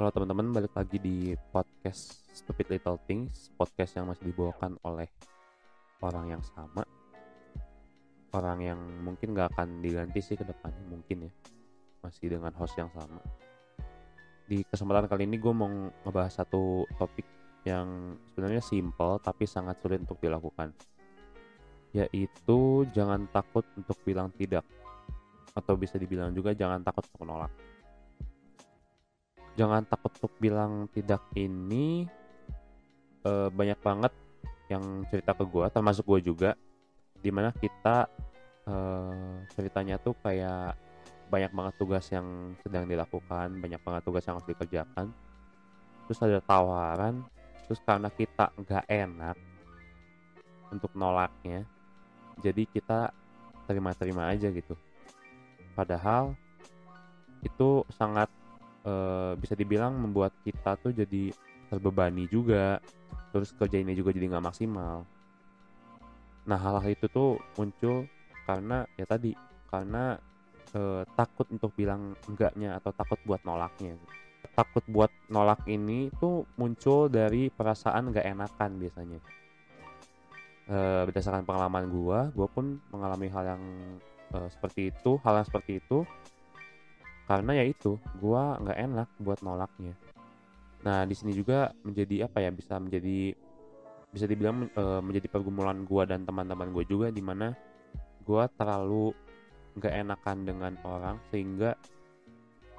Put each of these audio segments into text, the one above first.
Halo teman-teman, balik lagi di podcast Stupid Little Things, podcast yang masih dibawakan oleh orang yang sama, orang yang mungkin gak akan diganti sih ke depannya, mungkin ya, masih dengan host yang sama. Di kesempatan kali ini gue mau ngebahas satu topik yang sebenarnya simple tapi sangat sulit untuk dilakukan, yaitu jangan takut untuk bilang tidak, atau bisa dibilang juga jangan takut untuk menolak jangan takut untuk bilang tidak ini. Uh, banyak banget yang cerita ke gue termasuk gue juga. Di mana kita uh, ceritanya tuh kayak banyak banget tugas yang sedang dilakukan banyak banget tugas yang harus dikerjakan. Terus ada tawaran terus karena kita nggak enak untuk nolaknya jadi kita terima-terima aja gitu. Padahal itu sangat uh, bisa dibilang membuat kita tuh jadi terbebani juga. Terus kerja ini juga jadi nggak maksimal. Nah hal-hal itu tuh muncul karena ya tadi karena uh, takut untuk bilang enggaknya atau takut buat nolaknya. Takut buat nolak ini tuh muncul dari perasaan nggak enakan biasanya. Uh, berdasarkan pengalaman gua gua pun mengalami hal yang uh, seperti itu hal yang seperti itu karena ya itu gua nggak enak buat nolaknya. Nah di sini juga menjadi apa ya bisa menjadi bisa dibilang e, menjadi pergumulan gua dan teman-teman gue juga di mana gua terlalu nggak enakan dengan orang sehingga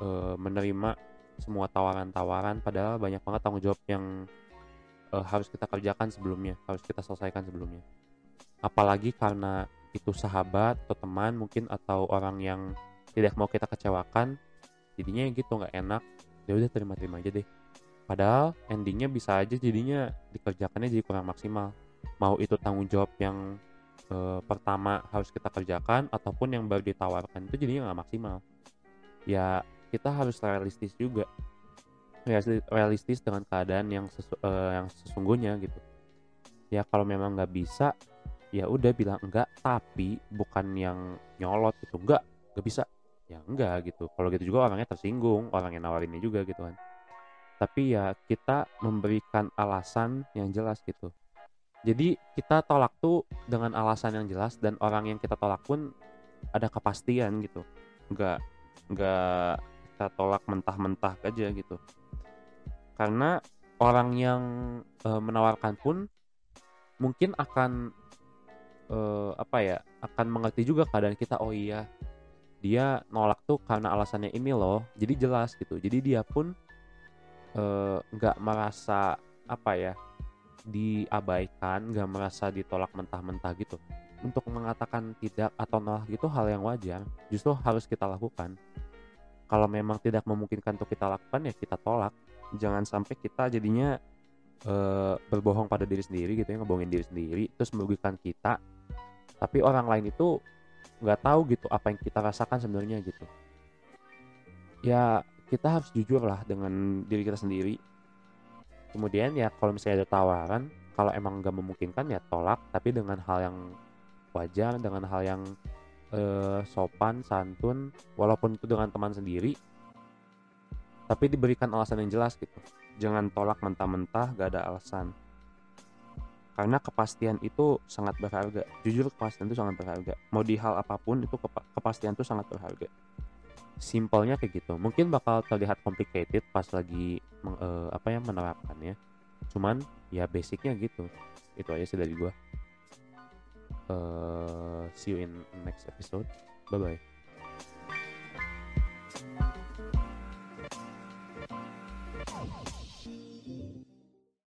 e, menerima semua tawaran-tawaran padahal banyak banget tanggung jawab yang e, harus kita kerjakan sebelumnya harus kita selesaikan sebelumnya. Apalagi karena itu sahabat atau teman mungkin atau orang yang tidak mau kita kecewakan jadinya gitu nggak enak. Ya udah terima-terima aja deh. Padahal endingnya bisa aja jadinya dikerjakannya jadi kurang maksimal. Mau itu tanggung jawab yang e, pertama harus kita kerjakan ataupun yang baru ditawarkan itu jadinya nggak maksimal. Ya kita harus realistis juga. Realistis dengan keadaan yang sesu, e, yang sesungguhnya gitu. Ya kalau memang nggak bisa ya udah bilang enggak tapi bukan yang nyolot gitu enggak nggak bisa ya enggak gitu. Kalau gitu juga orangnya tersinggung orang yang nawarinnya juga gitu kan. Tapi ya kita memberikan alasan yang jelas gitu. Jadi kita tolak tuh dengan alasan yang jelas dan orang yang kita tolak pun ada kepastian gitu. Enggak enggak kita tolak mentah-mentah aja gitu. Karena orang yang e, menawarkan pun mungkin akan e, apa ya akan mengerti juga keadaan kita oh iya dia nolak tuh karena alasannya ini loh. Jadi jelas gitu. Jadi dia pun eh, nggak uh, merasa apa ya diabaikan nggak merasa ditolak mentah-mentah gitu. Untuk mengatakan tidak atau nolak itu hal yang wajar justru harus kita lakukan. Kalau memang tidak memungkinkan untuk kita lakukan ya kita tolak. Jangan sampai kita jadinya uh, berbohong pada diri sendiri gitu ya ngebohongin diri sendiri terus merugikan kita. Tapi orang lain itu nggak tahu gitu apa yang kita rasakan sebenarnya gitu. Ya kita harus jujur lah dengan diri kita sendiri. Kemudian ya kalau misalnya ada tawaran kalau emang nggak memungkinkan ya tolak tapi dengan hal yang wajar dengan hal yang eh, sopan santun walaupun itu dengan teman sendiri tapi diberikan alasan yang jelas gitu. Jangan tolak mentah-mentah gak ada alasan karena kepastian itu sangat berharga. Jujur kepastian itu sangat berharga. Mau di hal apa pun itu kepa kepastian itu sangat berharga. Simpelnya kayak gitu. Mungkin bakal terlihat complicated pas lagi uh, apa ya cuman ya basicnya gitu. Itu aja sih dari gua. Uh, see you in next episode. Bye bye Oh.